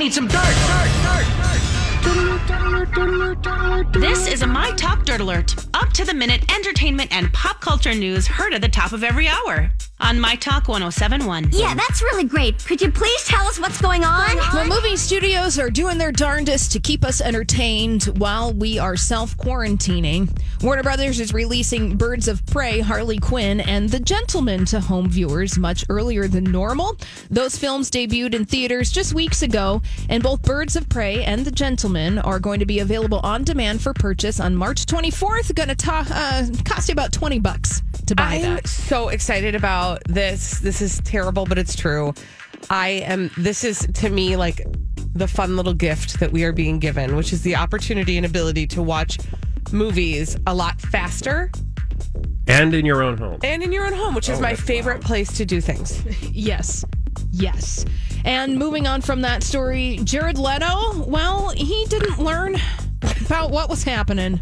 need some dirt, dirt, dirt, dirt. This is a My Talk Dirt Alert. Up to the minute entertainment and pop culture news heard at the top of every hour on My Talk 1071. Yeah, that's really great. Could you please tell us what's going on? Well, movie studios are doing their darndest to keep us entertained while we are self quarantining. Warner Brothers is releasing Birds of Prey, Harley Quinn, and The Gentleman to home viewers much earlier than normal. Those films debuted in theaters just weeks ago, and both Birds of Prey and The Gentleman are going to be available on demand for purchase on March 24th. Going to ta- uh, cost you about 20 bucks to buy I'm that. so excited about this. This is terrible, but it's true. I am. This is to me like the fun little gift that we are being given, which is the opportunity and ability to watch movies a lot faster And in your own home. and in your own home, which is Oh, my that's favorite loud. place to do things. Yes. Yes. And moving on from that story, Jared Leto, well, he didn't learn about what was happening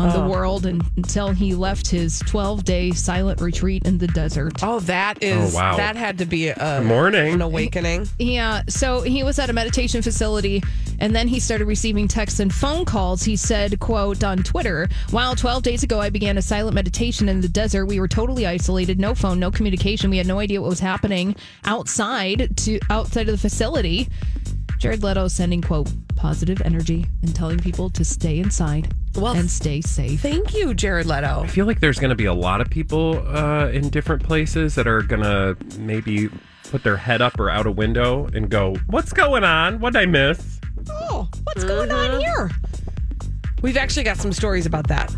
on the oh. world until he left his 12 day silent retreat in the desert. Oh, that oh, is Oh, wow. that had to be a morning. an awakening. Yeah, so he was at a meditation facility and then he started receiving texts and phone calls. He said, quote, on Twitter, while 12 days ago I began a silent meditation in the desert, we were totally isolated, no phone, no communication. We had no idea what was happening outside to outside of the facility. Jared Leto sending, quote, positive energy and telling people to stay inside Well, and stay safe. Thank you, Jared Leto. I feel like there's going to be a lot of people uh, in different places that are going to maybe put their head up or out a window and go, What's going on? What did I miss? Oh, what's going on here? We've actually got some stories about that.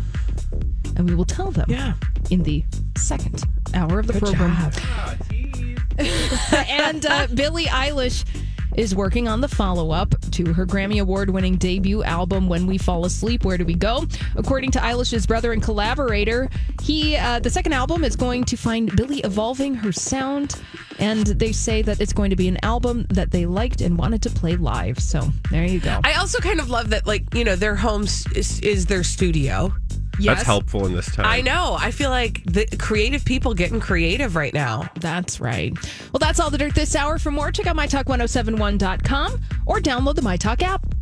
And we will tell them Yeah. in the second hour of the program. and uh, Billie Eilish is working on the follow up to her Grammy Award winning debut album, When We Fall Asleep, Where Do We Go? According to Eilish's brother and collaborator, he uh, the second album is going to find Billie evolving her sound, and they say that it's going to be an album that they liked and wanted to play live. So there you go. I also kind of love that, like you know, their home is, is their studio. Yes, That's helpful in this time. I know. I feel like the creative people getting creative right now. That's right. Well, that's all the dirt this hour. For more, check out mytalk1071.com or download the MyTalk app.